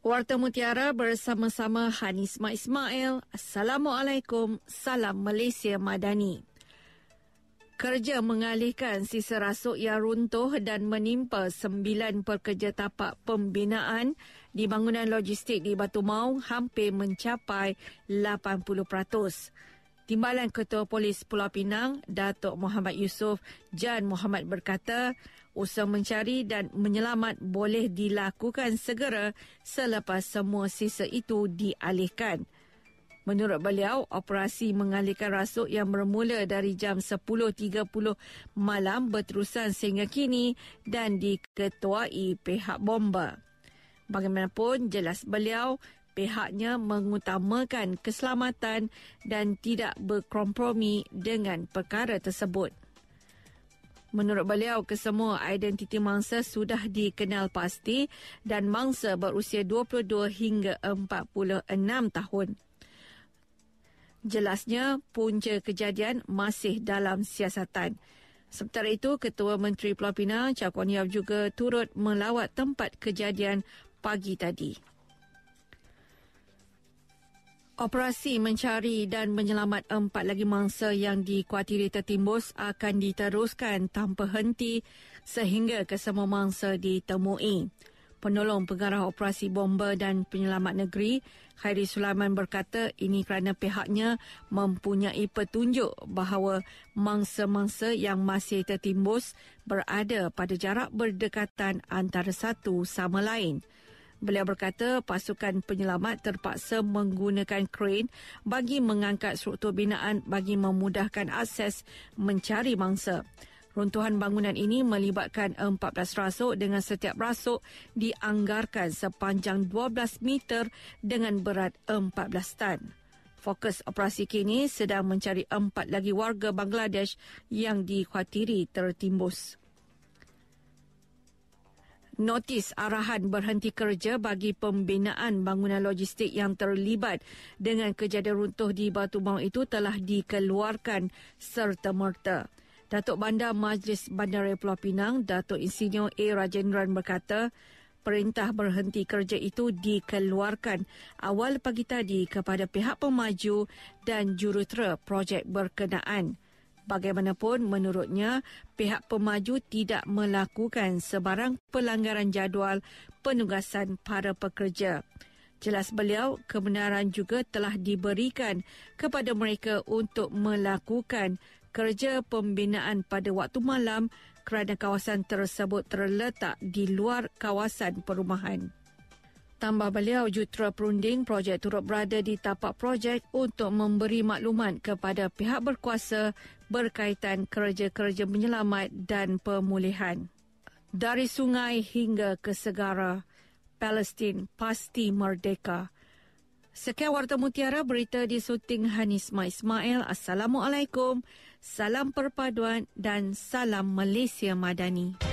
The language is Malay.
Warta Mutiara bersama-sama Hanisma Ismail. Assalamualaikum. Salam Malaysia Madani. Kerja mengalihkan sisa rasuk yang runtuh dan menimpa sembilan pekerja tapak pembinaan di bangunan logistik di Batu Maung hampir mencapai 80%. Timbalan Ketua Polis Pulau Pinang, Datuk Muhammad Yusof Jan Muhammad berkata, usaha mencari dan menyelamat boleh dilakukan segera selepas semua sisa itu dialihkan. Menurut beliau, operasi mengalihkan rasuk yang bermula dari jam 10.30 malam berterusan sehingga kini dan diketuai pihak bomba. Bagaimanapun, jelas beliau, pihaknya mengutamakan keselamatan dan tidak berkompromi dengan perkara tersebut. Menurut beliau, kesemua identiti mangsa sudah dikenal pasti dan mangsa berusia 22 hingga 46 tahun. Jelasnya, punca kejadian masih dalam siasatan. Sementara itu, Ketua Menteri Pulau Pinang, Cakuan Yap juga turut melawat tempat kejadian pagi tadi. Operasi mencari dan menyelamat empat lagi mangsa yang dikuatiri tertimbus akan diteruskan tanpa henti sehingga kesemua mangsa ditemui. Penolong Pengarah Operasi Bomba dan Penyelamat Negeri, Khairi Sulaiman berkata ini kerana pihaknya mempunyai petunjuk bahawa mangsa-mangsa yang masih tertimbus berada pada jarak berdekatan antara satu sama lain. Beliau berkata pasukan penyelamat terpaksa menggunakan kren bagi mengangkat struktur binaan bagi memudahkan akses mencari mangsa. Runtuhan bangunan ini melibatkan 14 rasuk dengan setiap rasuk dianggarkan sepanjang 12 meter dengan berat 14 tan. Fokus operasi kini sedang mencari empat lagi warga Bangladesh yang dikhawatiri tertimbus notis arahan berhenti kerja bagi pembinaan bangunan logistik yang terlibat dengan kejadian runtuh di Batu Maung itu telah dikeluarkan serta-merta. Datuk Bandar Majlis Bandar Pulau Pinang, Datuk Insinyur A. Rajendran berkata, perintah berhenti kerja itu dikeluarkan awal pagi tadi kepada pihak pemaju dan jurutera projek berkenaan. Bagaimanapun menurutnya pihak pemaju tidak melakukan sebarang pelanggaran jadual penugasan para pekerja. Jelas beliau kebenaran juga telah diberikan kepada mereka untuk melakukan kerja pembinaan pada waktu malam kerana kawasan tersebut terletak di luar kawasan perumahan. Tambah beliau, Jutra Perunding projek turut berada di tapak projek untuk memberi maklumat kepada pihak berkuasa berkaitan kerja-kerja penyelamat dan pemulihan. Dari sungai hingga ke segara, Palestin pasti merdeka. Sekian Warta Mutiara berita di syuting Hanisma Ismail. Assalamualaikum, salam perpaduan dan salam Malaysia Madani.